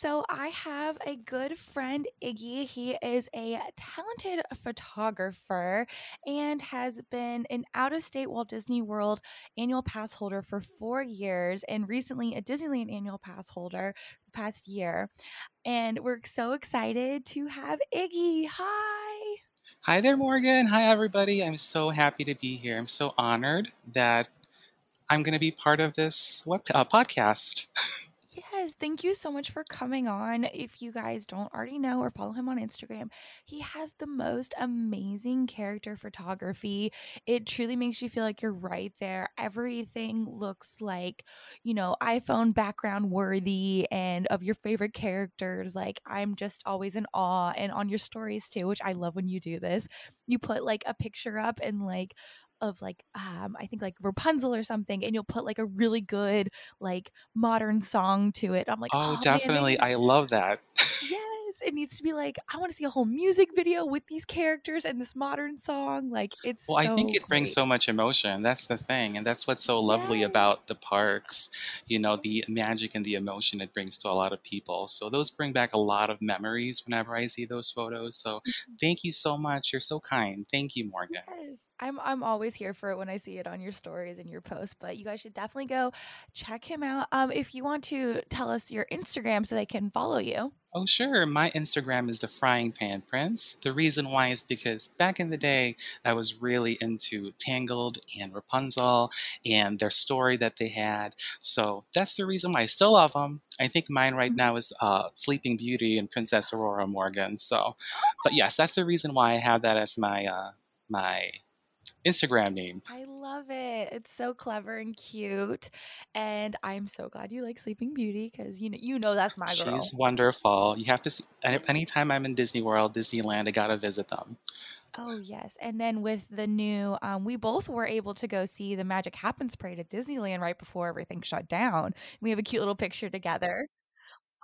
So I have a good friend, Iggy. He is a talented photographer and has been an out of state Walt Disney World annual pass holder for four years and recently a Disneyland annual pass holder past year. And we're so excited to have Iggy. Hi. Hi there, Morgan. Hi, everybody. I'm so happy to be here. I'm so honored that I'm going to be part of this web uh, podcast. Yes, thank you so much for coming on. If you guys don't already know or follow him on Instagram, he has the most amazing character photography. It truly makes you feel like you're right there. Everything looks like, you know, iPhone background worthy and of your favorite characters. Like, I'm just always in awe. And on your stories too, which I love when you do this, you put like a picture up and like of like um I think like Rapunzel or something and you'll put like a really good like modern song to it. I'm like, Oh, "Oh definitely. they I love that. it needs to be like I want to see a whole music video with these characters and this modern song. Like it's Well, I think so it brings so much emotion. That's the thing. And that's what's so lovely Yes. about the parks. You know, the magic and the emotion it brings to a lot of people. So those bring back a lot of memories whenever I see those photos. So Mhm. thank you so much. You're so kind. Thank you, Morgan. Yes. I'm I'm always here for it when I see it on your stories and your posts, but you guys should definitely go check him out. Um if you want to tell us your Instagram so they can follow you. Oh, sure. My Instagram is the Frying Pan Prince. The reason why is because back in the day, I was really into Tangled and Rapunzel and their story that they had. So that's the reason why I still love them. I think mine right Mhm. now is uh, Sleeping Beauty and Princess Aurora Morgan. So, but yes, that's the reason why I have that as my uh, my Instagram name. I love it. It's so clever and cute. And I'm so glad you like Sleeping Beauty because you know you know that's my girl. She's wonderful. You have to see, anytime I'm in Disney World, Disneyland, I gotta visit them. Oh yes. And then with the new um we both were able to go see the Magic Happens parade at Disneyland right before everything shut down. We have a cute little picture together.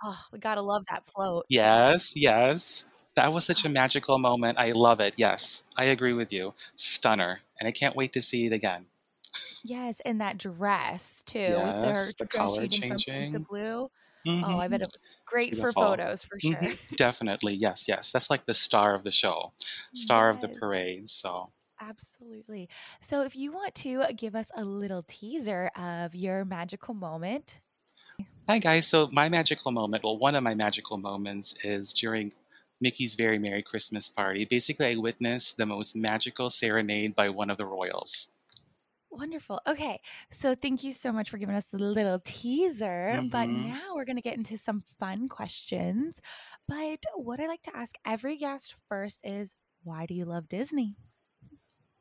Oh, we gotta love that float. Yes, yes. That was such a magical moment. I love it. Yes, I agree with you. Stunner. And I can't wait to see it again. yes, and that dress too Yes, the color changing from pink to changing. blue. Oh, I hmm bet it was great for photos for sure. hmm Definitely. Yes, yes. That's like the star of the show, star of the parade. So, Absolutely. So, if you want to give us a little teaser of your magical moment. hi, guys. So, my magical moment, well, one of my magical moments is during Mickey's Very Merry Christmas Party. Basically, I witnessed the most magical serenade by one of the royals. Wonderful. Okay. So, thank you so much for giving us a little teaser. But hmm now we're going to get into some fun questions. But what I like to ask every guest first is why do you love Disney?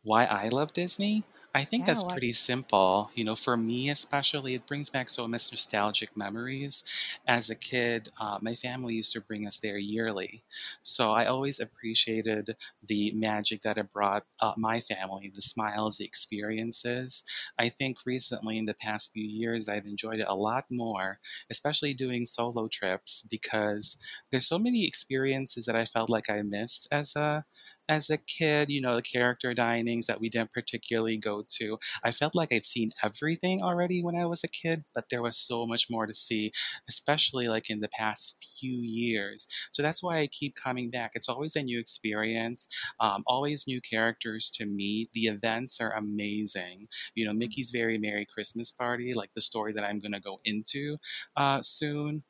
Why I love Disney? I think Yeah. that's Why? pretty simple. You know, for me especially, it brings back so much nostalgic memories. As a kid, uh, my family used to bring us there yearly. So I always appreciated the magic that it brought uh, my family, the smiles, the experiences. I think recently, in the past few years, I've enjoyed it a lot more, especially doing solo trips because there's so many experiences that I felt like I missed as a as a kid, you know, the character dinings that we didn't particularly go to. I felt like I've seen everything already when I was a kid, but there was so much more to see, especially like in the past few years. So that's why I keep coming back. It's always a new experience, um, always new characters to meet. The events are amazing. You know, Mickey's Very Merry Christmas Party, like the story that I'm going to go into uh, soon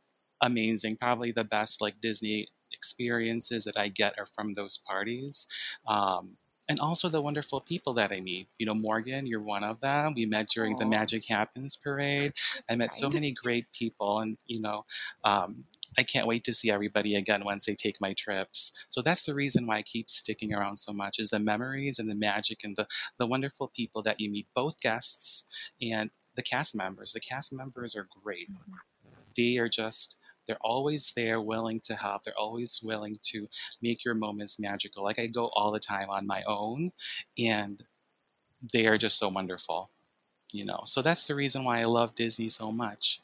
amazing. Probably the best like Disney experiences that I get are from those parties. Um, and also the wonderful people that I meet. You know, Morgan, you're one of them. We met during the Oh, Magic Happens parade. I met so many great people, and you know, um, I can't wait to see everybody again once they take my trips. So that's the reason why I keep sticking around so much is the memories and the magic and the the wonderful people that you meet, both guests and the cast members. The cast members are great Mhm. they are just they're always there willing to help they're always willing to make your moments magical like i go all the time on my own and they are just so wonderful you know so that's the reason why i love disney so much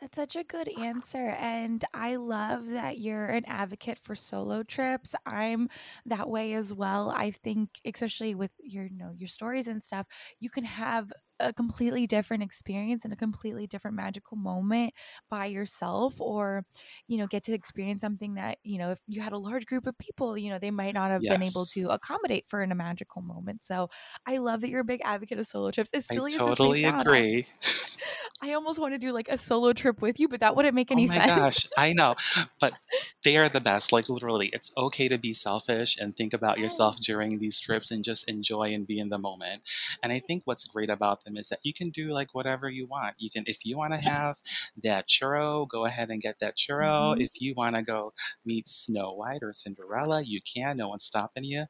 That's such a good answer. And I love that you're an advocate for solo trips. I'm that way as well. I think, especially with your, you know, your stories and stuff, you can have a completely different experience and a completely different magical moment by yourself or you know get to experience something that you know if you had a large group of people you know they might not have been able to accommodate for in a magical moment so i love that you're a big advocate of solo trips as I silly as totally i, agree. I almost want to do like a solo trip with you but that wouldn't make any sense. Oh my sense gosh, I know. But they are the best. Like literally, it's okay to be selfish and think about yourself during these trips and just enjoy and be in the moment. And I think what's great about them is that you can do like whatever you want. You can if you want to have that churro, go ahead and get that churro. hmm If you want to go meet Snow White or Cinderella, you can. No one's stopping you.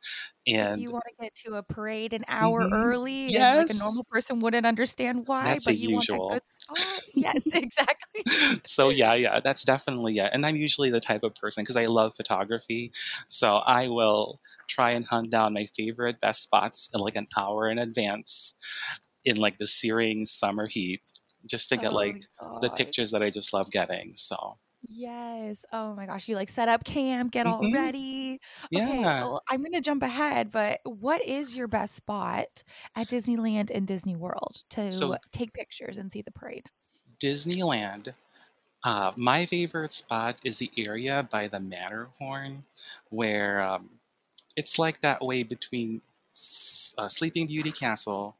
And you want to get to a parade an hour mhm, early and like a normal person wouldn't understand why that's a but you want that usual. good spot yes exactly so yeah, yeah, that's definitely yeah. And I'm usually the type of person because I love photography, so I will try and hunt down my favorite best spots in like an hour in advance in like the searing summer heat just to get oh like the pictures that I just love getting. So, Yes. Oh my gosh. You like set up camp, get all hmm ready. Okay. yeah. Well, I'm going to jump ahead, but what is your best spot at Disneyland and Disney World to So take pictures and see the parade? Disneyland. Uh, my favorite spot is the area by the Matterhorn, where um, it's like that way between S- uh, Sleeping Beauty Castle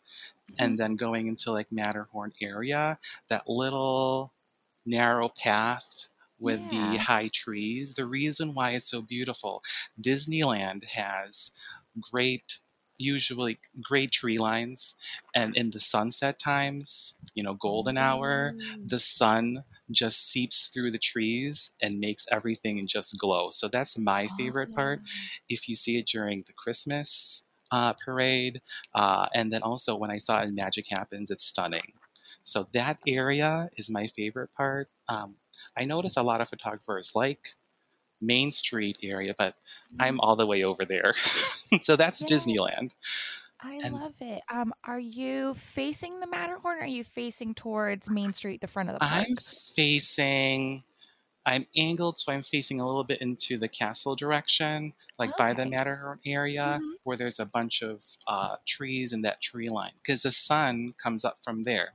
hmm and then going into like Matterhorn area, that little narrow path with the high trees. The reason why it's so beautiful, Disneyland has great usually great tree lines and in the sunset times you know golden hour Ooh. the sun just seeps through the trees and makes everything just glow so that's my favorite part Oh, if you see it during the Christmas uh, parade, uh, and then also when I saw it in Magic Happens, it's stunning. So that area is my favorite part. Um, I notice a lot of photographers like Main Street area, but I'm mhm. all the way over there. so that's. Disneyland. I And love it. Um, are you facing the Matterhorn or are you facing towards Main Street, the front of the park? I'm facing I'm angled, so I'm facing a little bit into the castle direction, like by the Matterhorn area, hmm where there's a bunch of uh, trees in that tree line, because the sun comes up from there.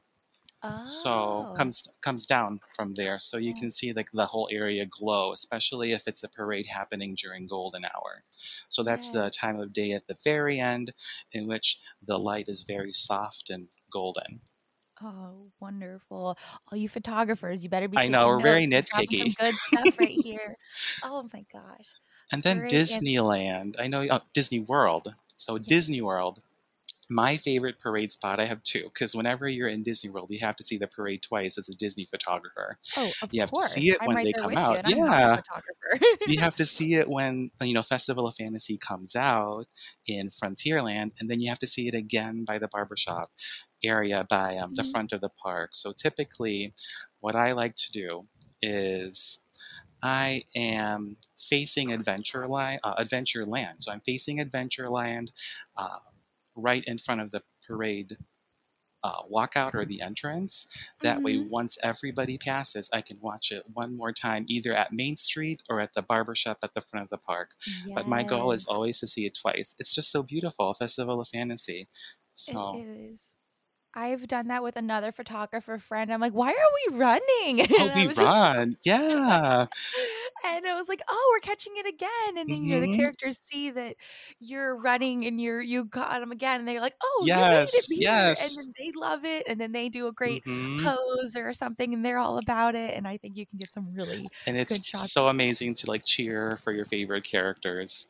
So Oh. comes comes down from there, so you can see like the whole area glow, especially if it's a parade happening during golden hour. So that's the time of day at the very end, in which the light is very soft and golden. Oh, wonderful. All you photographers, you better be I know we're very notes. Some nitpicky. good stuff right here. Oh my gosh. And then. Disneyland. I know, oh, Disney World. So. Disney World. My favorite parade spot, I have two, because whenever you're in Disney World, you have to see the parade twice as a Disney photographer. Oh, of You have to see it I'm when right they come you, out. and I'm not a Yeah. You have to see it when, you know, Festival of Fantasy comes out in Frontierland, and then you have to see it again by the barbershop area by um, the Mhm. front of the park. So typically, what I like to do is I am facing Adventureland, uh, Adventureland. So I'm facing Adventureland uh, right in front of the parade uh, walkout or the entrance. That way, Mhm. once everybody passes, I can watch it one more time, either at Main Street or at the barbershop at the front of the park. But my goal is always to see it twice. It's just so beautiful, Festival of Fantasy. So, is. I've done that with another photographer friend. I'm like, why are we running? oh, And I we was just run. Yeah. and I was like, "Oh, we're catching it again." And then you know the hmm characters see that you're running and you're you got them again, and they're like, "Oh, you made it Yes. And then they love it, and then they do a great hmm pose or something, and they're all about it. And I think you can get some really And it's so amazing to like cheer for your favorite characters,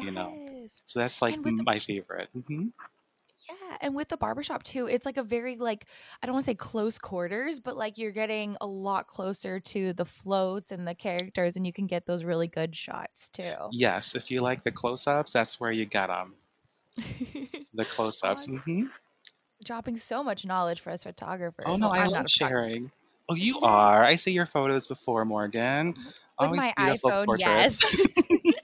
you know. So that's like with the my favorite. hmm yeah, and with the barbershop too, it's like a very like I don't want to say close quarters, but like you're getting a lot closer to the floats and the characters, and you can get those really good shots too. Yes, if you like the close-ups, that's where you get them. The close-ups. awesome. hmm dropping so much knowledge for us photographers. Oh no, Well, I I'm not love sharing. Oh, you are. I see your photos before, Morgan. With Always my beautiful iPhone, yes. portraits. I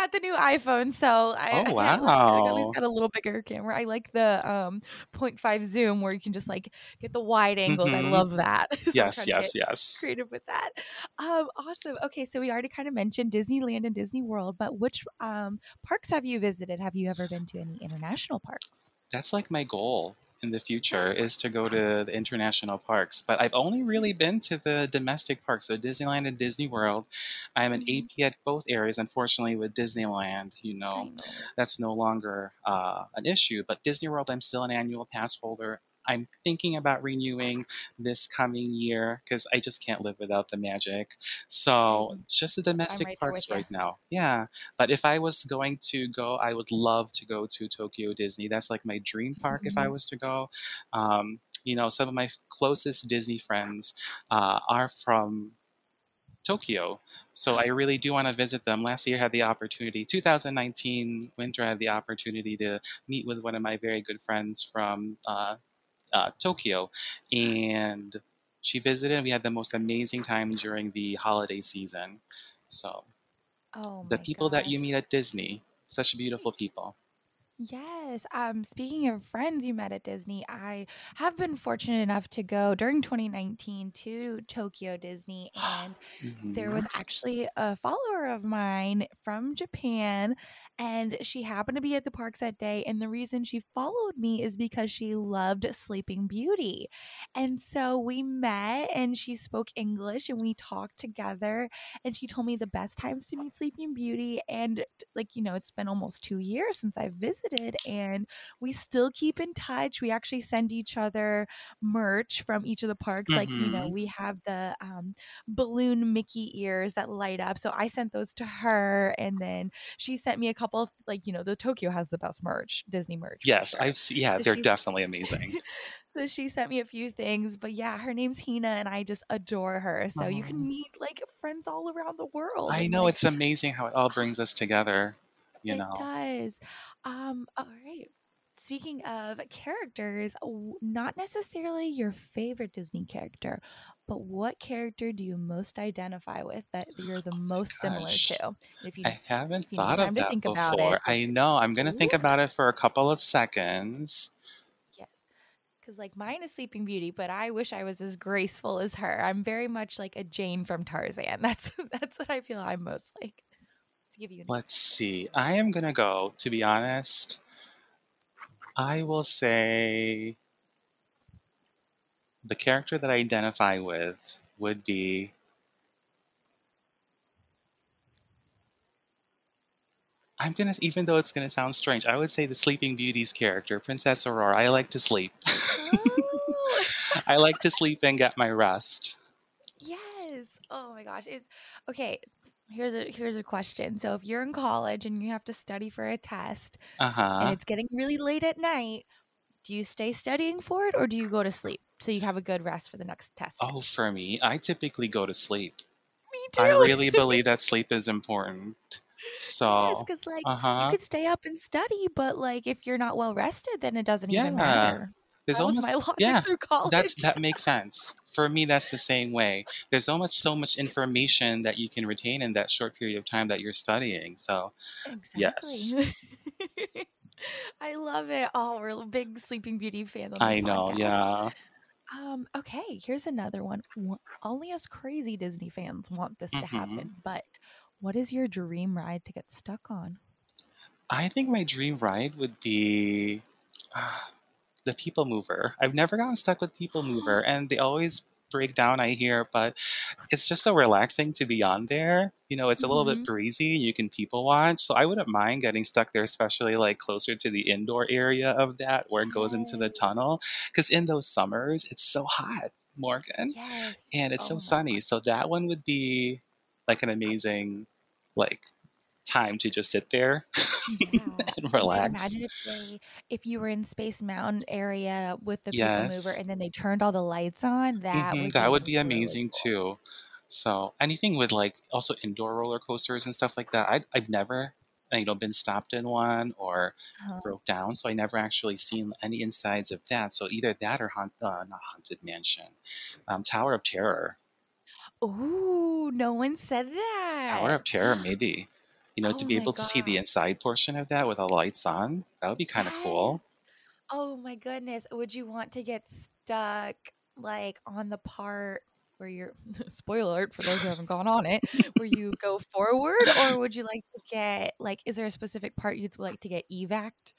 got the new iPhone, so I, oh I. I at least got a little bigger camera. I like the um 0.5 zoom where you can just like get the wide angles. I hmm love that. so Yes, yes, yes. creative with that. Um, awesome. Okay, so we already kind of mentioned Disneyland and Disney World, but which um parks have you visited? Have you ever been to any international parks? That's like my goal. In the future is to go to the international parks. But I've only really been to the domestic parks, so Disneyland and Disney World. I'm an Mhm. AP at both areas. Unfortunately, with Disneyland, you know, know. that's no longer uh, an issue. But Disney World, I'm still an annual pass holder. I'm thinking about renewing this coming year because I just can't live without the magic. So just the domestic right parks right now. Yeah. But if I was going to go, I would love to go to Tokyo Disney. That's like my dream park if I Mhm. was to go. Um, you know, some of my closest Disney friends uh, are from Tokyo. So I really do want to visit them. Last year I had the opportunity, 2019 winter, I had the opportunity to meet with one of my very good friends from uh, uh, Tokyo. And she visited, and we had the most amazing time during the holiday season. So Oh the people that you meet at Disney, such beautiful people. Yes. Um, speaking of friends you met at Disney, I have been fortunate enough to go during 2019 to Tokyo Disney, and there was actually a follower of mine from Japan, and she happened to be at the parks that day. And the reason she followed me is because she loved Sleeping Beauty. And so we met, and she spoke English, and we talked together. And she told me the best times to meet Sleeping Beauty. And, like, you know, it's been almost two years since I've visited, and we still keep in touch. We actually send each other merch from each of the parks. Like, you know, hmm we have the, um, balloon Mickey ears that light up. So I sent those to her, and then she sent me a couple of like you know the Tokyo has the best merch, Disney merch Yes. I've yeah, So they're definitely amazing. so she sent me a few things, but yeah, her name's Hina, and I just adore her. So you can meet like friends all around the world, I know like it's amazing how it all brings us together. You it know. It does. Um, all right. Speaking of characters, not necessarily your favorite Disney character, but what character do you most identify with that you're the most similar to? If you I haven't you thought of that before. I know. I'm gonna think about it for a couple of seconds. yes, because like mine is Sleeping Beauty, but I wish I was as graceful as her. I'm very much like a Jane from Tarzan. That's that's what I feel I'm most like. Give you Let's see. I am gonna go, to be honest, I will say the character that I identify with would be I'm gonna even though it's gonna sound strange, I would say the Sleeping Beauty's character, Princess Aurora. I like to sleep. I like to sleep and get my rest. Yes. Oh my gosh. It's okay. Here's a here's a question. So if you're in college and you have to study for a test and Uh-huh. it's getting really late at night, do you stay studying for it or do you go to sleep so you have a good rest for the next test? Oh, for me, I typically go to sleep. Me too. I really believe that sleep is important. yes, So, because like you uh-huh. could stay up and study, but like if you're not well rested, then it doesn't even Yeah. matter. There's That was my logic yeah. through That's that makes sense. For me, that's the same way. There's so much so much information that you can retain in that short period of time that you're studying. So, yes. I love it. Oh, we're a big Sleeping Beauty fans on I know. podcast. Yeah. Um, okay, here's another one. Only us crazy Disney fans want this to hmm happen, but what is your dream ride to get stuck on? I think my dream ride would be uh, the People Mover. I've never gotten stuck with People Mover, and they always break down. I hear, but it's just so relaxing to be on there. You know, it's a little bit hmm breezy. You can people watch, so I wouldn't mind getting stuck there, especially like closer to the indoor area of that where it goes into the tunnel. Because in those summers, it's so hot, Morgan, yes. and it's so Oh my sunny. God. So that one would be like an amazing like time to just sit there Yeah. and relax. imagine if they, if you were in Space Mountain area with the People Mover and then they turned all the lights on, that hmm would that be would be really amazing cool. too. So anything with like also indoor roller coasters and stuff like that. I, I've never you know been stopped in one or Uh-huh. broke down, so I never actually seen any insides of that. So either that or haunt, uh, not haunted mansion, um, Tower of Terror. Ooh, no one said that. Tower of Terror, maybe. You know, to Oh be my able to see the inside portion of that with all the lights on, that would be kind of Yes. cool. Oh my goodness. Would you want to get stuck like on the part where you're spoiler alert for those who haven't gone on it, where you go forward, or would you like to get like is there a specific part you'd like to get evac'd?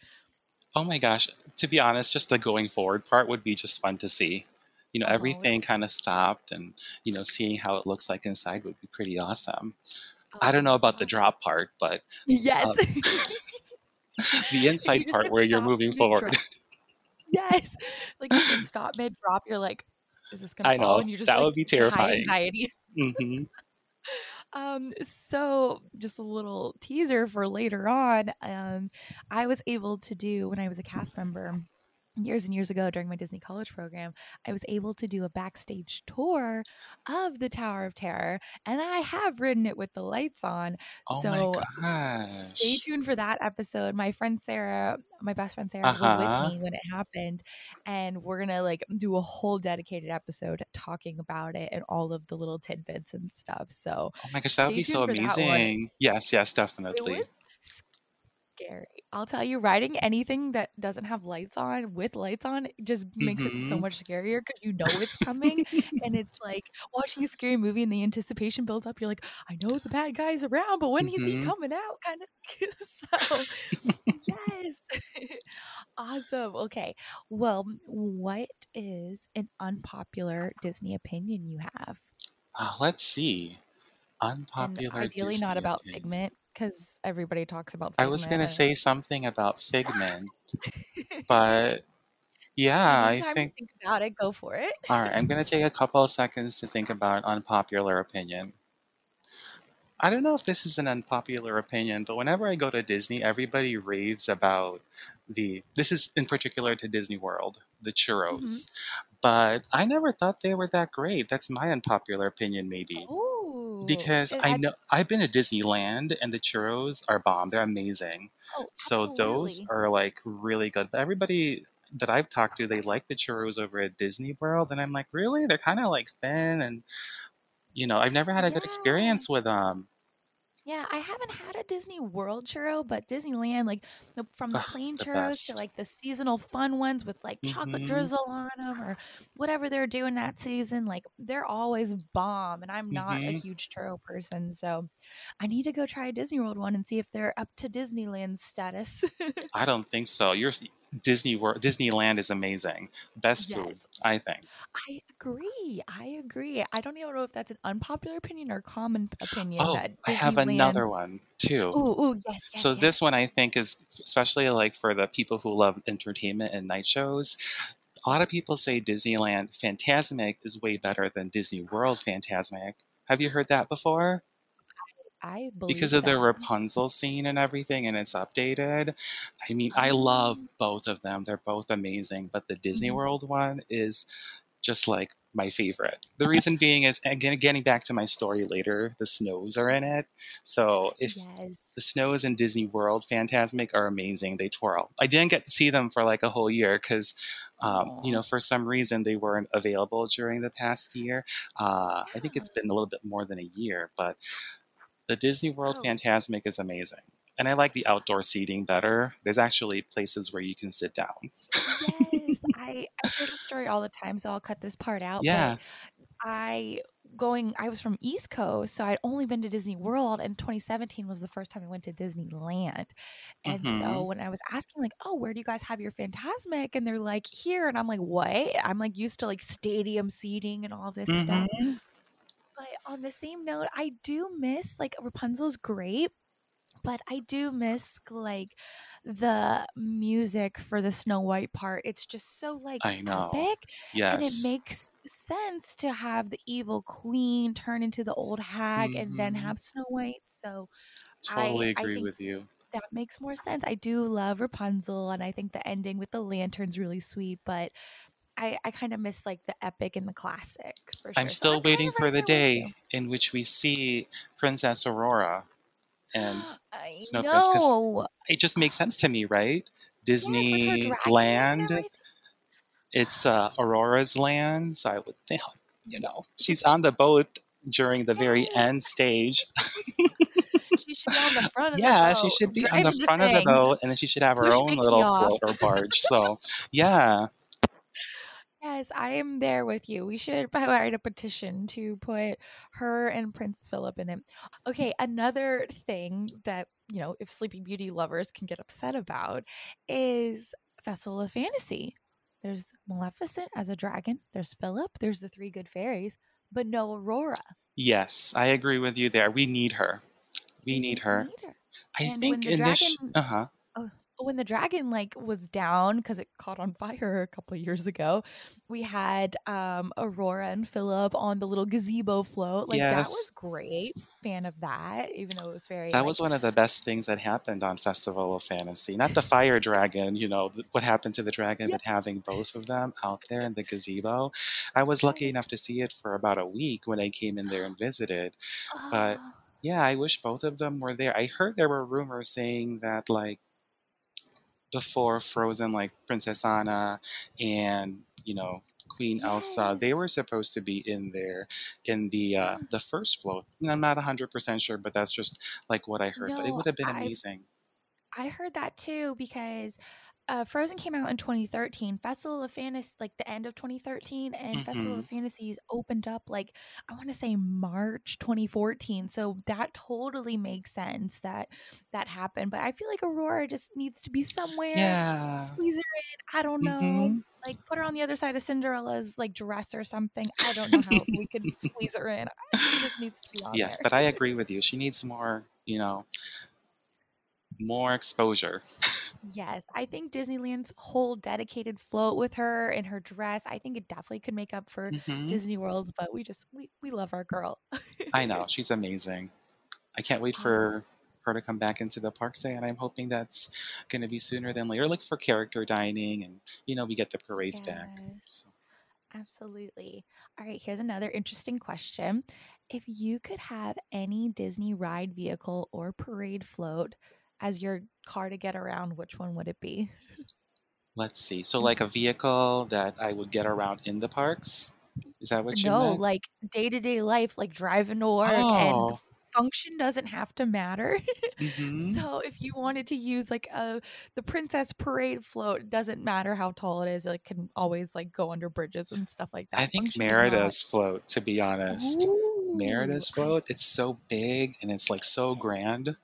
Oh my gosh. To be honest, just the going forward part would be just fun to see. You know, Oh, really? everything kind of stopped and, you know, seeing how it looks like inside would be pretty awesome. I don't know about the drop part, but Yes. um, the inside part where you're moving forward. Yes. Like, you get stopped mid-drop, you're like, "Is this gonna I fall?" know. And you're just, That like, would be terrifying. anxiety. Mhm. Um, so just a little teaser for later on, um, I was able to do when I was a cast member years and years ago during my Disney College program, I was able to do a backstage tour of the Tower of Terror, and I have ridden it with the lights on. Oh my So stay tuned for that episode. My friend Sarah, my best friend Sarah, was with Uh-huh. me when it happened, and we're gonna like do a whole dedicated episode talking about it and all of the little tidbits and stuff. So Oh my gosh, that would be so tuned for that one. amazing. Yes, yes, It definitely. was scary. I'll tell you, riding anything that doesn't have lights on with lights on just makes it so Mhm. much scarier because you know it's coming. and it's like watching a scary movie and the anticipation builds up. You're like, I know the bad guy's around, but when is he Mhm. coming out? Kind of. so, yes. awesome. Okay. Well, what is an unpopular Disney opinion you have? Uh, let's see. And Unpopular ideally not about opinion. Figment because everybody talks about Figment. I was gonna say something about Figment, but yeah, I you time to think. think about it. Go for it. All right, I'm gonna take a couple of seconds to think about unpopular opinion. I don't know if this is an unpopular opinion, but whenever I go to Disney, everybody raves about the. This is in particular to Disney World, the hmm churros. But I never thought they were that great. That's my unpopular opinion, maybe. Oh, Because and I know I've been to Disneyland and the churros are bomb. They're amazing. oh, So those are like really good. But everybody that I've talked to, they like the churros over at Disney World, and I'm like, really? They're kind of like thin, and you know, I've never had a good experience with them. Yeah, I haven't had a Disney World churro, but Disneyland, like the, from the Ugh, plain the churros to like the seasonal fun ones with like chocolate hmm drizzle on them or whatever they're doing that season, like they're always bomb. And I'm not a hmm huge churro person, so I need to go try a Disney World one and see if they're up to Disneyland status. I don't think so. Your Disney World, Disneyland is amazing. Best food, I think. I agree. I agree. I don't even know if that's an unpopular opinion or common opinion Oh, I have another one too. Ooh, ooh, yes, yes, So this one I think is especially like for the people who love entertainment and night shows. A lot of people say Disneyland Fantasmic is way better than Disney World Fantasmic. Have you heard that before? I Because of the. Rapunzel scene and everything, and it's updated. I mean, I love Um, both of them. They're both amazing, but the Disney mhm. World one is just like my favorite. The reason being is again getting back to my story later, the snows are in it. So if Yes. the snows in Disney World Fantasmic are amazing. They twirl. I didn't get to see them for like a whole year because, um, you know, for some reason they weren't available during the past year. Uh, I think it's been a little bit more than a year, but the Disney World Oh. Fantasmic is amazing. And I like the outdoor seating better. There's actually places where you can sit down. Yes. I I share this story all the time, so I'll cut this part out. yeah. I going I was from East Coast, so I'd only been to Disney World and 2017 was the first time I went to Disneyland. And hmm so when I was asking like, "Oh, where do you guys have your Fantasmic?" and they're like, "Here." And I'm like, "What?" I'm like used to like stadium seating and all this stuff. But on the same note, I do miss like Rapunzel's great, but I do miss like the music for the Snow White part. It's just so like I know. epic and it makes sense to have the evil queen turn into the old hag and then hmm have Snow White. So I Totally I agree think with you. that makes more sense. I do love Rapunzel and I think the ending with the lantern's really sweet, but I, I kind of miss like the epic and the classic for I'm sure. So still I'm waiting for right the there with you. day in which we see Princess Aurora and I Snow know. it just makes sense to me, right? Her Disneyland, everything. it's uh, Aurora's land, so I would think, you know, she's on the boat during the very end stage. She should be on the front of the boat. yeah, she should be on the driving the front of the boat, and then she should have her Push own little float or barge. So, yeah, Yes, I am there with you. We should write a petition to put her and Prince Philip in it. Okay, another thing that, you know, if Sleeping Beauty lovers can get upset about is Festival of Fantasy. There's Maleficent as a dragon. There's Philip. There's the three good fairies, but no Aurora. Yes, I agree with you there. We need her. We need her. Need her. I And think the in this. dragon- Uh huh. When the dragon like was down because it caught on fire a couple of years ago we had um aurora and philip on the little gazebo float like that was great fan of that even though it was very That like, was one of the best things that happened on Festival of Fantasy. Not the fire dragon, you know, what happened to the dragon, Yeah. but having both of them out there in the gazebo. I was lucky Yes. enough to see it for about a week when I came in there and visited. but- oh, Yeah, I wish both of them were there. I heard there were rumors saying that, like, before Frozen, like Princess Anna and, you know, Queen Elsa, they were supposed to be in there in the uh, the first float. And I'm not 100% sure, but that's just like what I heard. but it would have been amazing. i heard that too because uh, Frozen came out in 2013. Festival of Fantasy, like the end of 2013, and Festival Mhm. of Fantasies opened up like I want to say March 2014. So that totally makes sense that that happened. But I feel like Aurora just needs to be somewhere. Yeah. Squeeze her in. I don't know. Mhm. Like put her on the other side of Cinderella's like dress or something. I don't know how we could squeeze her in. She just needs to be on Yes, there. but I agree with you. She needs more, you know, more exposure. Yes, I think Disneyland's whole dedicated float with her in her dress, I think it definitely could make up for Mhm. Disney World, but we just we, we love our girl. I know she's amazing. I can't wait Awesome. for her to come back into the parks, and I'm hoping that's going to be sooner than later. Look for character dining, and you know we get the parades back. So, Absolutely. All right, here's another interesting question. If you could have any Disney ride vehicle or parade float as your car to get around, which one would it be? let's see. So, like a vehicle that I would get around in the parks. Is that what you mean? no, meant? like day to day life, like driving to work, and Oh. function doesn't have to matter. Mhm. So if you wanted to use like a the princess parade float, it doesn't matter how tall it is. It can always like go under bridges and stuff like that. I think Function does not- Merida's float, to be honest. Ooh, Merida's I- float, it's so big and it's like so grand.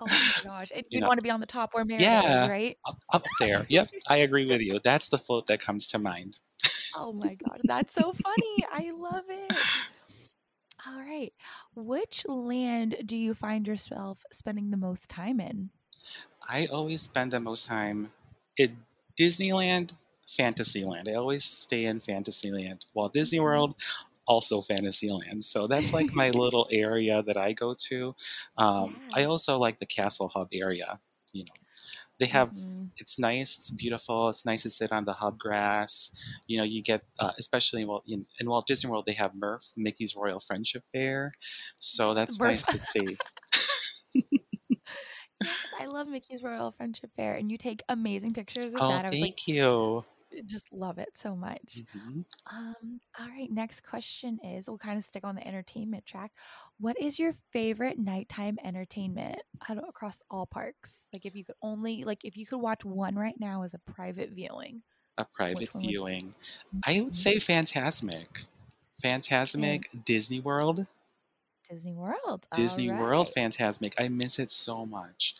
Oh my gosh. And You you'd know- want to be on the top where Merida Yeah. is, right? Up, up there. Yep, I agree with you. That's the float that comes to mind. Oh my god. That's so funny. I love it. All right. Which land do you find yourself spending the most time in? I always spend the most time in Disneyland, Fantasyland. I always stay in Fantasyland. Walt Disney Mm-hmm. World, also Fantasyland. So that's like my little area that I go to. Um, I also like the Castle Hub area. You know, they have Mhm. it's nice, it's beautiful, it's nice to sit on the hub grass. You know, you get uh, especially in Walt, in, in Walt Disney World they have Murph, Mickey's Royal Friendship Faire, so that's Murph. nice to see. Yes, I love Mickey's Royal Friendship Faire, and you take amazing pictures of Oh, that. I was like, thank you. Just love it so much. Mhm. Um, all right, next question is we'll kind of stick on the entertainment track. What is your favorite nighttime entertainment across all parks? Like if you could only like if you could watch one right now as a private viewing. A private one would viewing. I would Mhm. say Fantasmic. Fantasmic, Disney World. Disney World. Disney all World right. Fantasmic. I miss it so much.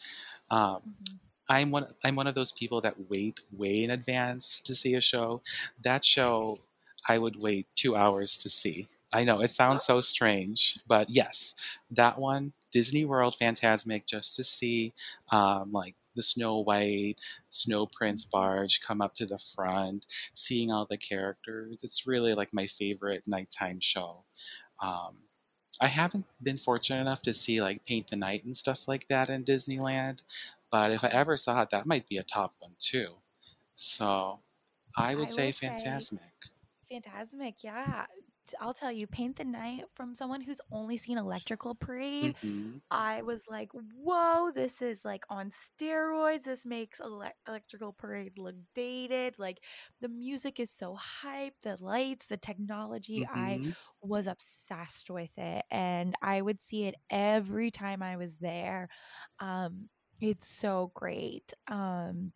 Um, Mhm. I'm one. I'm one of those people that wait way in advance to see a show. That show, I would wait two hours to see. I know it sounds so strange, but yes, that one, Disney World Fantasmic, just to see, um, like the Snow White, Snow Prince barge come up to the front, seeing all the characters. It's really like my favorite nighttime show. Um, I haven't been fortunate enough to see like Paint the Night and stuff like that in Disneyland, but if I ever saw it, that might be a top one too. So I would I say say- Fantasmic. Fantasmic, yeah. I'll tell you, Paint the Night from someone who's only seen Electrical Parade. hmm I was like, whoa, this is like on steroids. This makes ele- Electrical Parade look dated. Like the music is so hype, the lights, the technology. I hmm was obsessed with it and I would see it every time I was there. Um, it's so great. Um,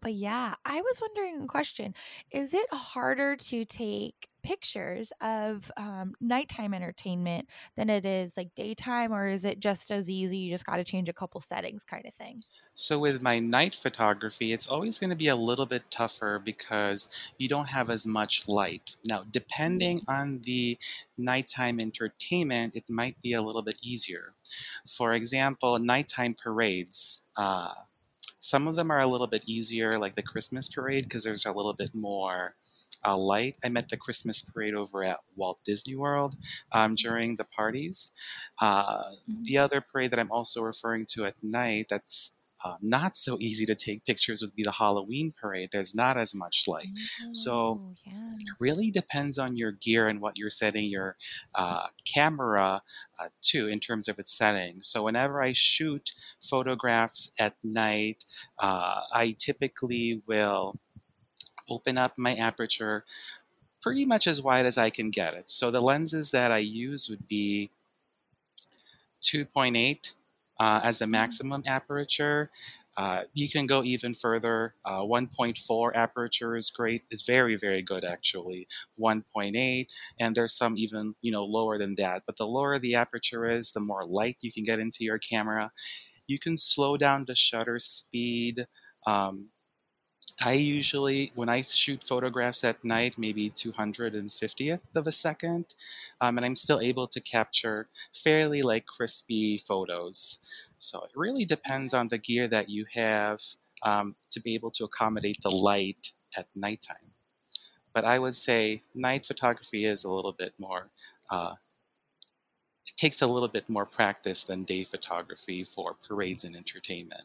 but yeah, I was wondering a question. Is it harder to take pictures of um, nighttime entertainment than it is like daytime, or is it just as easy? You just got to change a couple settings, kind of thing. So with my night photography, it's always going to be a little bit tougher because you don't have as much light. Now, depending on the nighttime entertainment, it might be a little bit easier. For example, nighttime parades. Uh, some of them are a little bit easier, like the Christmas parade, because there's a little bit more uh, light. I met the Christmas parade over at Walt Disney World um, during the parties. Uh, Mhm. the other parade that I'm also referring to at night that's uh, not so easy to take pictures would be the Halloween parade. There's not as much light. So Oh, yeah. it really depends on your gear and what you're setting your uh, camera uh, to in terms of its settings. So whenever I shoot photographs at night, uh, I typically will open up my aperture pretty much as wide as I can get it. So the lenses that I use would be 2.8 uh, as a Mhm. maximum aperture. Uh, you can go even further. Uh, 1.4 aperture is great. It's very, very good actually. 1.8, and there's some even you know lower than that. But the lower the aperture is, the more light you can get into your camera. You can slow down the shutter speed. Um, I usually, when I shoot photographs at night, maybe 250th of a second, um, and I'm still able to capture fairly like crispy photos. So it really depends on the gear that you have um, to be able to accommodate the light at nighttime. But I would say night photography is a little bit more, uh, it takes a little bit more practice than day photography for parades and entertainment.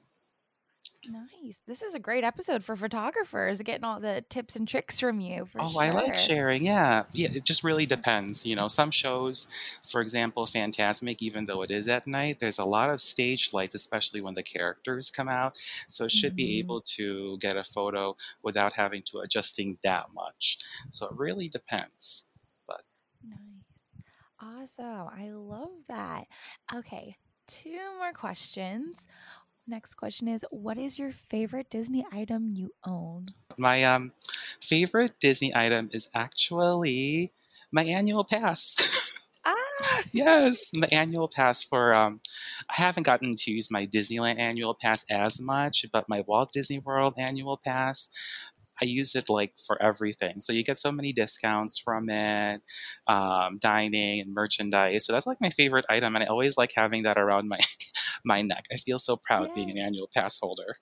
Nice. This is a great episode for photographers, getting all the tips and tricks from you for Oh, sure. I like sharing. Yeah. Yeah, it just really depends. You know, some shows, for example, Fantasmic, even though it is at night, there's a lot of stage lights, especially when the characters come out. So it should be Mhm. able to get a photo without having to adjusting that much. So it really depends. But Nice. Awesome. I love that. Okay, two more questions. Next question is What is your favorite Disney item you own? my um, favorite Disney item is actually my annual pass. Ah, Yes, my annual pass for um I haven't gotten to use my Disneyland annual pass as much, but my Walt Disney World annual pass, I use it like for everything. So you get so many discounts from it, um, dining and merchandise. So that's like my favorite item, and I always like having that around my my neck. I feel so proud being an annual pass holder.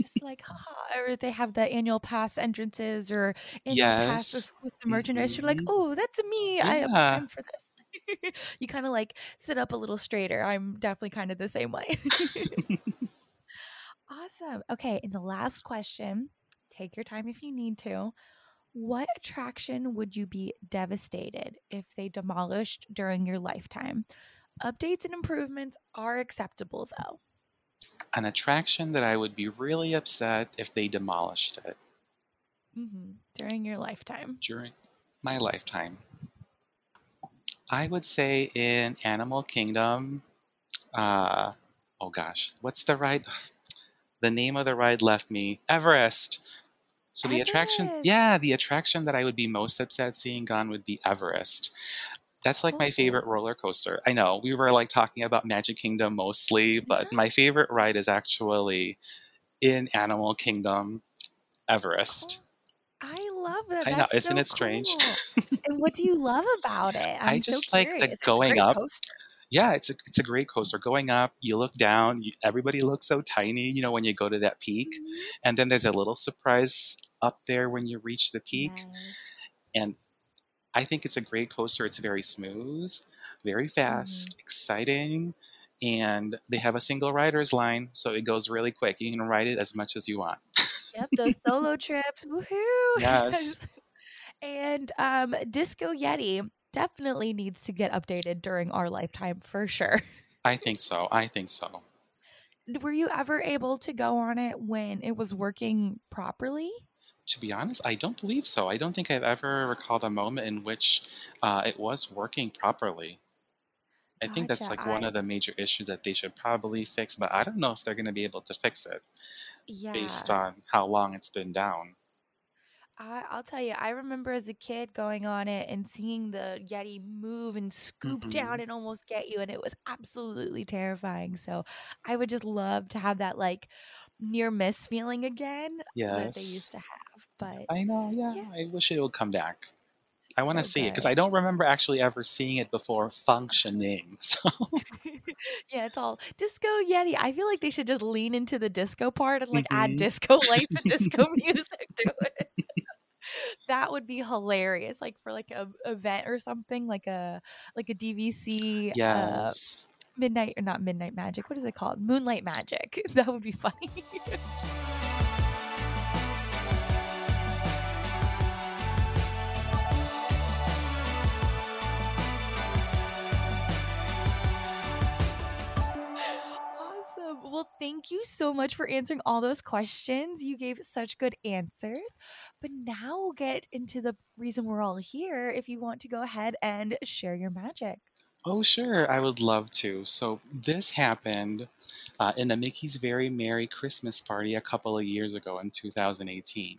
just like, haha. Or they have the annual pass entrances or annual pass Yes. exclusive merchandise. You're like, oh, that's me. I am Yeah. I'm for this. you kind of like sit up a little straighter. I'm definitely kind of the same way. awesome. Okay. And the last question take your time if you need to. What attraction would you be devastated if they demolished during your lifetime? Updates and improvements are acceptable though. An attraction that I would be really upset if they demolished it Mm-hmm. During your lifetime. during my lifetime. I would say in Animal Kingdom, uh, oh gosh, what's the ride? The name of the ride left me. Everest. So the attraction, yeah, the attraction that I would be most upset seeing gone would be Everest. That's like my oh. favorite Oh. roller coaster. I know we were like talking about Magic Kingdom mostly, but Yeah. my favorite ride is actually in Animal Kingdom, Everest. Cool. I love that. I know, That's isn't so it strange? cool. and what do you love about it? I'm I so just like the curious. Going up. coaster. Yeah, it's a it's a great coaster. Going up, you look down, you, everybody looks so tiny, you know, when you go to that peak, Mhm. and then there's a little surprise up there when you reach the peak. And I think it's a great coaster. It's very smooth, very fast, Mhm. exciting, and they have a single rider's line, so it goes really quick. You can ride it as much as you want. Yep, those solo trips. Woohoo! Yes. and um Disco Yeti definitely needs to get updated during our lifetime for sure. I think so. I think so. Were you ever able to go on it when it was working properly? To be honest, I don't believe so. I don't think I've ever recalled a moment in which uh, it was working properly. I think that's like one I of the major issues that they should probably fix, but I don't know if they're going to be able to fix it based on how long it's been down. I, I'll tell you, I remember as a kid going on it and seeing the Yeti move and scoop down Mhm. and almost get you, and it was absolutely terrifying. So I would just love to have that like near miss feeling again that they used to have. But I know, yeah, yeah, I wish it would come back. I wanna so see it because. I don't remember actually ever seeing it before functioning, so yeah, it's all disco Yeti. I feel like they should just lean into the disco part and like add Mhm. disco lights and disco music to it. That would be hilarious, like, for, like, a event or something, like a like a DVC, uh, midnight or not midnight magic, what is it called? Moonlight magic. That would be funny. Well, thank you so much for answering all those questions. You gave such good answers. But now we'll get into the reason we're all here if you want to go ahead and share your magic. Oh, sure. I would love to. So, this happened uh, in the Mickey's Very Merry Christmas Party a couple of years ago in 2018.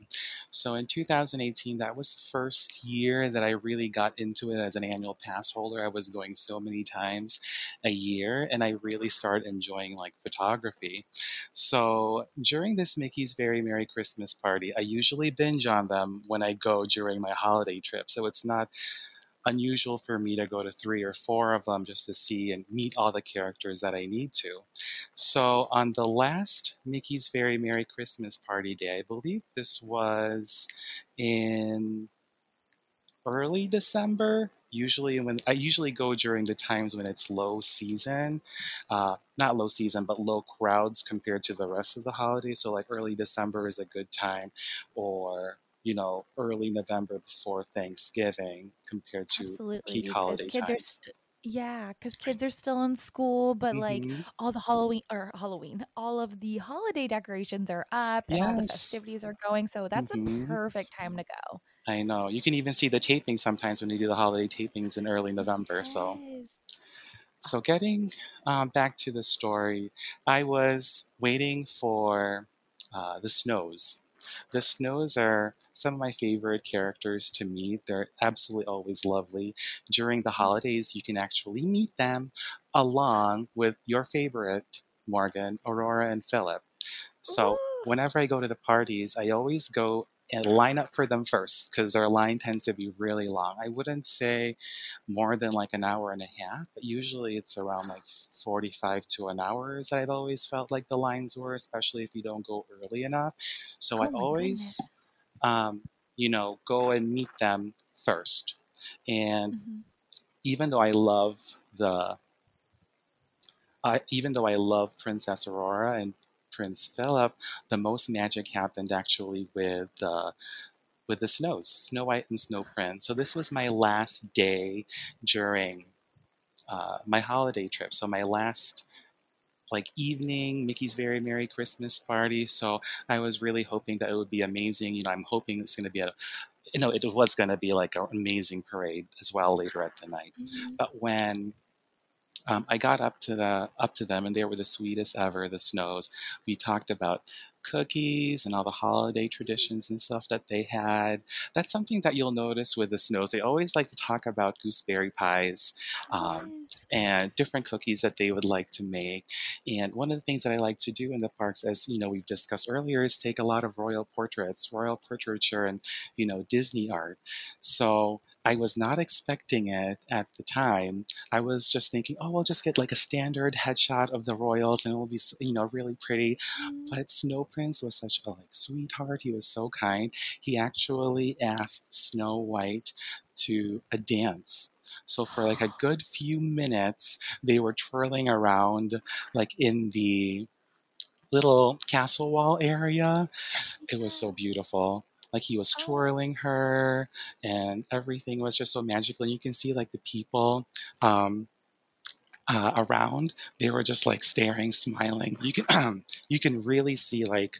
So, in 2018, that was the first year that I really got into it as an annual pass holder. I was going so many times a year, and I really started enjoying like photography. So, during this Mickey's Very Merry Christmas Party, I usually binge on them when I go during my holiday trip. So, it's not unusual for me to go to three or four of them just to see and meet all the characters that I need to. So on the last Mickey's Very Merry Christmas Party Day, I believe this was in early December. Usually, when I usually go during the times when it's low season, uh, not low season, but low crowds compared to the rest of the holidays. So, like early December is a good time, or you know, early November before Thanksgiving compared to Absolutely, peak holiday kids are yeah, because kids are still in school, but like hmm all the Halloween or Halloween, all of the holiday decorations are up and all the festivities are going. So that's a hmm perfect time to go. I know. You can even see the taping sometimes when they do the holiday tapings in early November. So, so getting um, back to the story, I was waiting for uh, the Snows. The Snows are some of my favorite characters to meet. They're absolutely always lovely. During the mm-hmm. holidays, you can actually meet them along with your favorite, Morgan, Aurora, and Philip. So Ooh. whenever I go to the parties, I always go and line up for them first because their line tends to be really long. I wouldn't say more than like an hour and a half, but usually it's around like 45 to an hour as I've always felt like the lines were, especially if you don't go early enough. So I Oh goodness. always, um, you know, go and meet them first. And Mhm. even though I love the uh, even though I love Princess Aurora and Prince Philip, the most magic happened actually with the with the snows, Snow White and Snow Prince. So this was my last day during uh, my holiday trip. So my last like evening, Mickey's Very Merry Christmas party. So I was really hoping that it would be amazing. You know, I'm hoping it's going to be a you know, it was going to be like an amazing parade as well later at the night. Mhm. But when um, I got up to the up to them, and they were the sweetest ever. The Snows. We talked about cookies and all the holiday traditions and stuff that they had. That's something that you'll notice with the Snows. They always like to talk about gooseberry pies. Um, Yes. and different cookies that they would like to make. And one of the things that I like to do in the parks, as you know, we've discussed earlier, is take a lot of royal portraits, royal portraiture, and you know, Disney art. So I was not expecting it at the time. I was just thinking, oh, we'll just get like a standard headshot of the royals, and it will be, you know, really pretty. Mm. But Snow Prince was such a like sweetheart. He was so kind. He actually asked Snow White to a dance. So for like a good few minutes, they were twirling around like in the little castle wall area. It was so beautiful. Like he was Oh. twirling her, and everything was just so magical. And you can see like the people um, uh, around; they were just like staring, smiling. You can you can really see like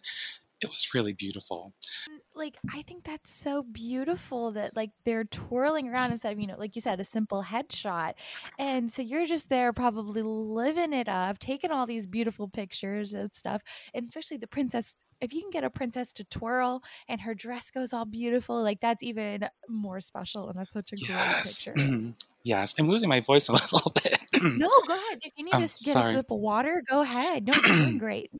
it was really beautiful. Mm, Like, I think that's so beautiful that like they're twirling around instead of, you know, like you said, a simple headshot. And so you're just there probably living it up, taking all these beautiful pictures and stuff. And especially the princess if you can get a princess to twirl and her dress goes all beautiful, like that's even more special. And that's such a Yes. great picture. yes. I'm losing my voice a little bit. No, go ahead. If you need I'm to get a sip of water, go ahead. No, you're doing great.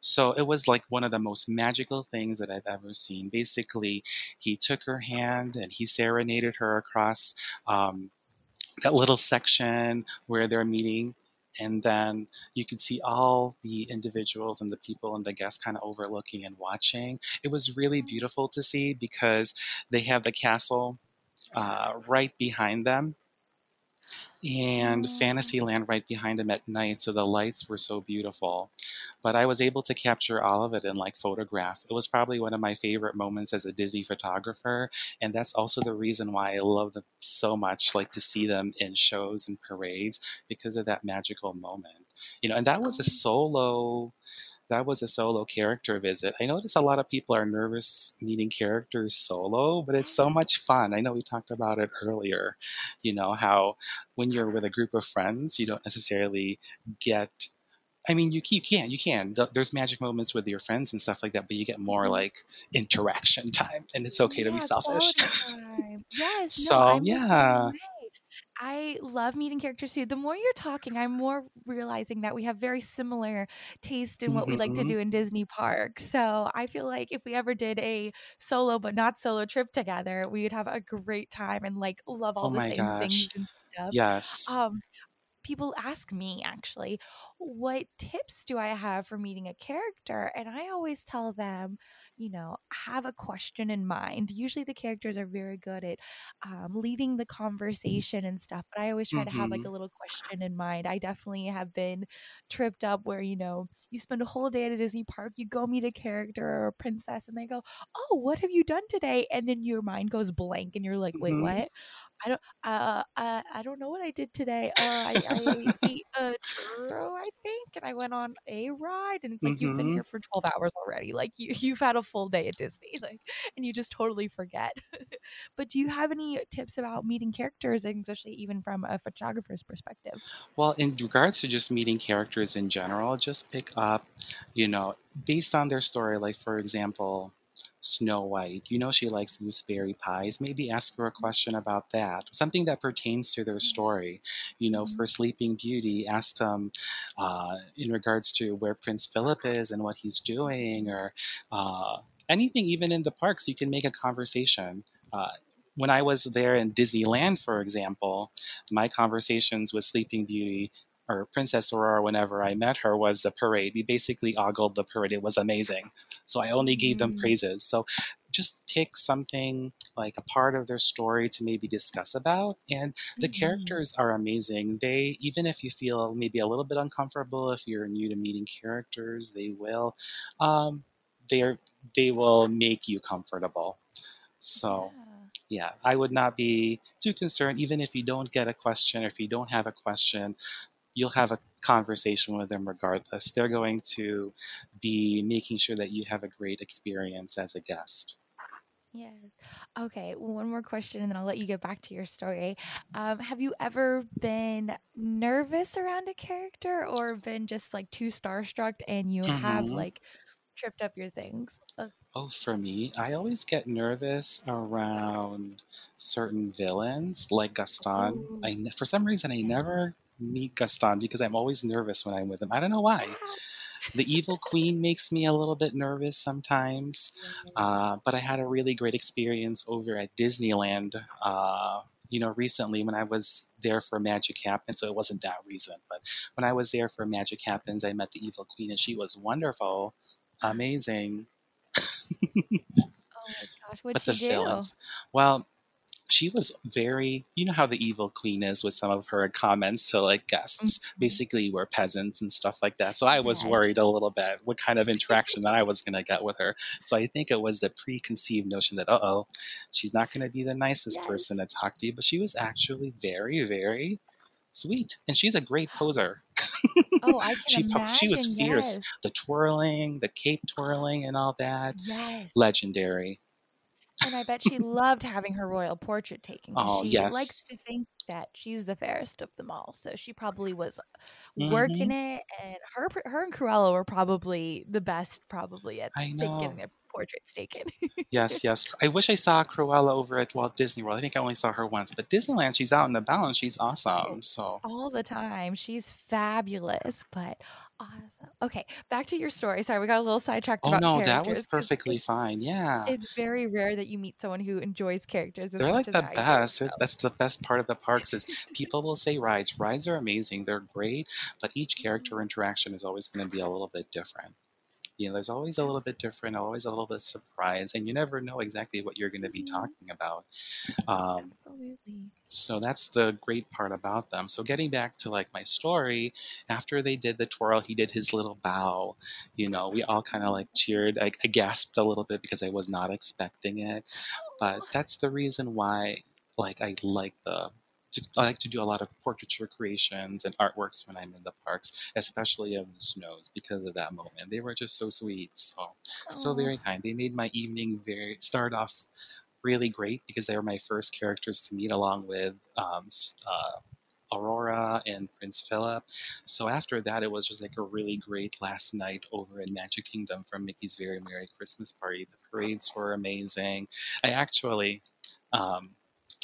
So it was like one of the most magical things that I've ever seen. Basically, he took her hand and he serenaded her across um, that little section where they're meeting. And then you could see all the individuals and the people and the guests kind of overlooking and watching. It was really beautiful to see because they have the castle uh, right behind them and Fantasyland right behind him at night, so the lights were so beautiful. But I was able to capture all of it in like photograph. It was probably one of my favorite moments as a Disney photographer, and that's also the reason why I love them so much, like to see them in shows and parades because of that magical moment. You know, and that was a solo that was a solo character visit. I notice a lot of people are nervous meeting characters solo, but it's so much fun. I know we talked about it earlier, you know, how when you're with a group of friends, you don't necessarily get. I mean, you, you can, you can. Th- There's magic moments with your friends and stuff like that, but you get more Mhm. like interaction time, and it's okay to be selfish. Yes, so, same yeah. I love meeting characters too. The more you're talking, I'm more realizing that we have very similar taste in what we like to hmm do in Disney parks. So I feel like if we ever did a solo but not solo trip together, we would have a great time and like love Oh all the my same gosh. things and stuff. Yes. Um, people ask me actually, what tips do I have for meeting a character? And I always tell them, you know, have a question in mind. Usually the characters are very good at um, leading the conversation and stuff, but I always try to have like hmm a little question in mind. I definitely have been tripped up where, you know, you spend a whole day at a Disney park, you go meet a character or a princess, and they go, Oh, what have you done today? And then your mind goes blank and you're like, Wait, hmm what? I don't uh, uh I don't know what I did today. Uh I, I ate a churro, I think, and I went on a ride and it's like you've been here for 12 hours already. Like you you've had a full day at Disney like and you just totally forget. but do you have any tips about meeting characters especially even from a photographer's perspective? Well, in regards to just meeting characters in general, just pick up, you know, based on their story. Like, for example, Snow White, you know, she likes gooseberry pies. Maybe ask her a question about that, something that pertains to their story. You know, Mhm. for Sleeping Beauty, ask them uh, in regards to where Prince Philip is and what he's doing, or uh, anything, even in the parks, you can make a conversation. Uh, when I was there in Disneyland, for example, my conversations with Sleeping Beauty or Princess Aurora whenever I met her was the parade. We basically ogled the parade. It was amazing. So I only gave them Mm, praises. So just pick something like a part of their story to maybe discuss about. And the mhm. characters are amazing. They, even if you feel maybe a little bit uncomfortable, if you're new to meeting characters, they will, um, they're, they will make you comfortable. So Yeah. yeah, I would not be too concerned, even if you don't get a question or if you don't have a question, you'll have a conversation with them regardless. They're going to be making sure that you have a great experience as a guest. Yes. Okay, one more question and then I'll let you get back to your story. Um, have you ever been nervous around a character or been just like too starstruck and you have hmm like tripped up your things? Uh, Oh, for me, I always get nervous around certain villains like Gaston. oh, I, for some reason, I yeah. never meet Gaston because I'm always nervous when I'm with him. I don't know why. The Evil Queen makes me a little bit nervous sometimes, uh, but I had a really great experience over at Disneyland. Uh, you know, recently when I was there for Magic Happens, so it wasn't that reason, but when I was there for Magic Happens, I met the Evil Queen and she was wonderful, amazing. Oh my gosh, what'd But the do? villains, well, she was very you know how the evil queen is with some of her comments to like guests? Mhm. basically we're peasants and stuff like that. So i was Yes. worried a little bit what kind of interaction that i was going to get with her. So i think it was the preconceived notion that uh-oh she's not going to be the nicest person to talk to but she was actually very very sweet and she's a great poser. Oh, I can she po- she was fierce. Yes. the twirling the cape Oh, twirling and all that. Yes. legendary And I bet she loved having her royal portrait taken Oh, she likes to think that she's the fairest of them all. So she probably was working Mhm. it, and her her and Cruella were probably the best probably at I know. their portraits taken. Yes, yes. I wish I saw Cruella over at Walt Disney World. I think I only saw her once, but Disneyland, she's out and about and she's awesome. So, all the time. She's fabulous, but awesome. Okay, back to your story. Sorry, we got a little sidetracked oh about no, that was perfectly fine. Yeah. it's very rare that you meet someone who enjoys characters as They're much like the I best. They're- so That's the best part of the parks is people will say rides. Rides are amazing. They're great, but each character interaction is always going to be a little bit different. You know, there's always a little bit different, always a little bit surprise, and you never know exactly what you're going to be Mhm. talking about. Um, Absolutely. so that's the great part about them. So getting back to like my story, after they did the twirl, he did his little bow. You know, we all kind of like cheered. I, I gasped a little bit because I was not expecting it, but that's the reason why like I like the to, I like to do a lot of portraiture creations and artworks when I'm in the parks, especially of the snows because of that moment. They were just so sweet, so so very kind. They made my evening very start off really great because they were my first characters to meet along with um, uh, Aurora and Prince Philip. So after that, it was just like a really great last night over in Magic Kingdom from Mickey's Very Merry Christmas Party. The parades were amazing. I actually um,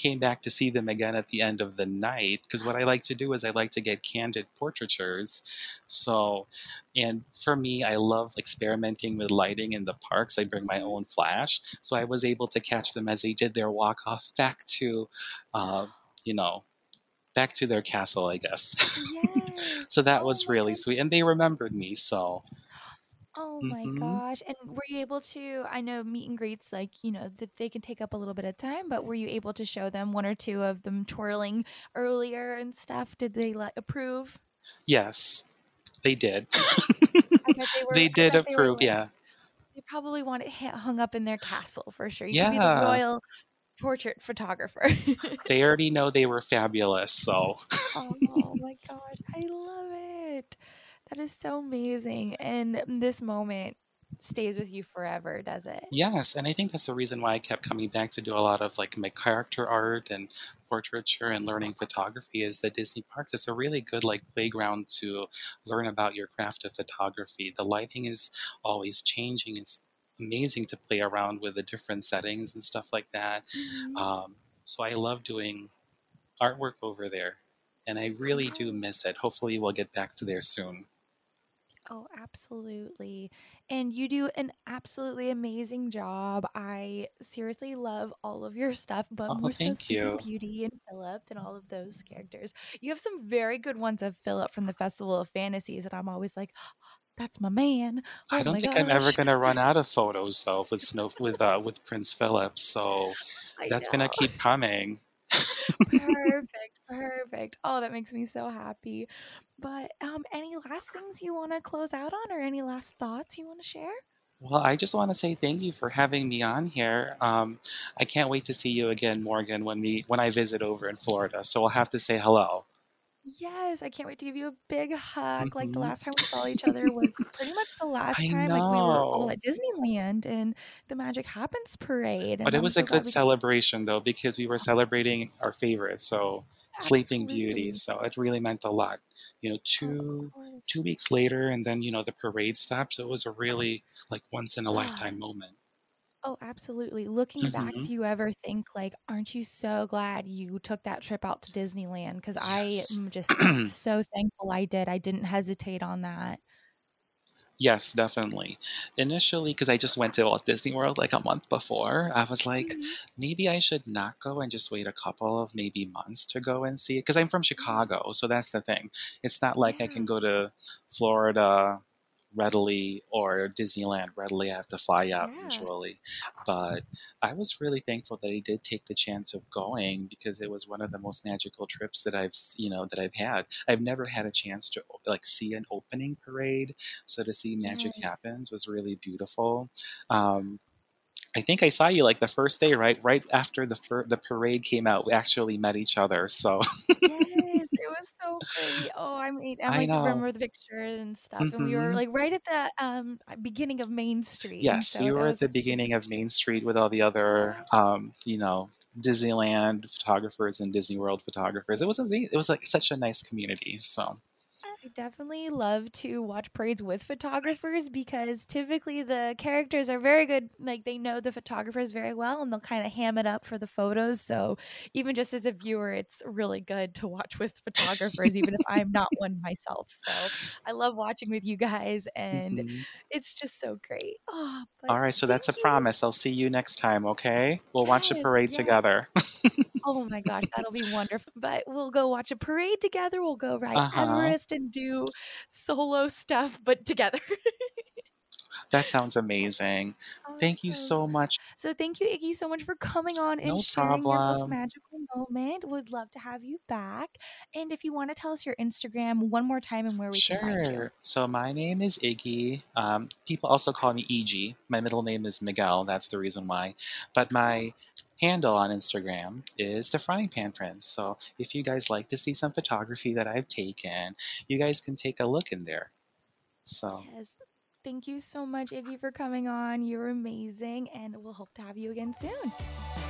came back to see them again at the end of the night because what I like to do is I like to get candid portraitures. So, and for me, I love experimenting with lighting in the parks. I bring my own flash, so I was able to catch them as they did their walk off back to, uh, you know, back to their castle, I guess. So that Oh was really sweet, and they remembered me. So, Oh my hmm gosh. And were you able to I know meet and greets, like, you know, that they can take up a little bit of time, but were you able to show them one or two of them twirling earlier and stuff? Did they like approve? yes, they did. I bet they were they I did bet they were approve. like Yeah, they probably want it ha hung up in their castle for sure. You could be the yeah. royal portrait photographer. They already know they were fabulous. So. Oh my gosh, I love it. That is so amazing. And this moment stays with you forever, does it? Yes, and I think that's the reason why I kept coming back to do a lot of like my character art and portraiture and learning photography is the Disney parks. It's a really good like playground to learn about your craft of photography. The lighting is always changing. It's amazing to play around with the different settings and stuff like that. Mhm. Um, so I love doing artwork over there, and I really do miss it. Hopefully, we'll get back to there soon. Oh, absolutely. And you do an absolutely amazing job. I seriously love all of your stuff, but Oh, more so you. Beauty and Philip and all of those characters. You have some very good ones of Philip from the Festival of Fantasies, and I'm always like, that's my man. I Oh don't my think I'm ever gonna run out of photos though with Snow with uh, with Prince Philip, so I that's gonna keep coming. Perfect, perfect. Oh, that makes me so happy. But um, any last things you want to close out on, or any last thoughts you want to share? Well, I just want to say thank you for having me on here. Um, I can't wait to see you again, Morgan, when we when I visit over in Florida. So I'll have to say hello. Yes, I can't wait to give you a big hug. Like the hmm last time we saw each other was pretty much the last I time like we were all at Disneyland and the Magic Happens parade, but it was a so good celebration though because we were celebrating our favorite, so Sleeping Beauty. So it really meant a lot. You know, Oh, two two weeks later, and then you know the parade stopped. So it was a really like once in a lifetime moment. Oh, absolutely. Looking back, hmm do you ever think like, aren't you so glad you took that trip out to Disneyland? Because I am just so thankful I did. I didn't hesitate on that. Yes, definitely. Initially, because I just went to Walt Disney World like a month before, I was like, Mhm. maybe I should not go and just wait a couple of maybe months to go and see it. Because I'm from Mhm. Chicago, so that's the thing. It's not like I can go to Florida readily or Disneyland readily. I have to fly out Yeah. usually. But I was really thankful that I did take the chance of going because it was one of the most magical trips that I've, you know, that I've had. I've never had a chance to like see an opening parade, so to see Magic Yes. Happens was really beautiful. Um, I think I saw you like the first day, right? Right after the fir- the parade came out, we actually met each other. So Yes, it was so great. Oh, I mean, I I like to remember the picture and stuff, and we were Mhm. like right at the um beginning of Main Street, Yes, so we were at was the beginning of. Main Street with all the other, um, you know, Disneyland photographers and Disney World photographers. It was ama it was, like, such a nice community, so I definitely love to watch parades with photographers because typically the characters are very good, like, they know the photographers very well, and they'll kinda ham it up for the photos, so even just as a viewer, it's really good to watch with photographers even if I'm not one myself, so I love watching with you guys, and Mhm. it's just so great. Aw, but Alright, so that's a you. promise. I'll see you next time, okay? We'll watch the parade yes. together. Oh my gosh, that'll be wonderful, but we'll go watch a parade together, we'll go ride Uh-huh. Everest and do solo stuff, but together. That sounds amazing. Thank you so much. So thank you, Iggy, so much for coming on and No sharing your most magical moment. Would love to have you back, and if you wanna tell us your Instagram one more time and where we can find you. Sure. So my name is Iggy, um, people also call me EG. My middle name is Miguel, that's the reason why, but my handle on Instagram is The Frying Pan Prince, so if you guys like to see some photography that I've taken, you guys can take a look in there. So Yes. Thank you so much, Iggy, for coming on, you're amazing, and we'll hope to have you again soon.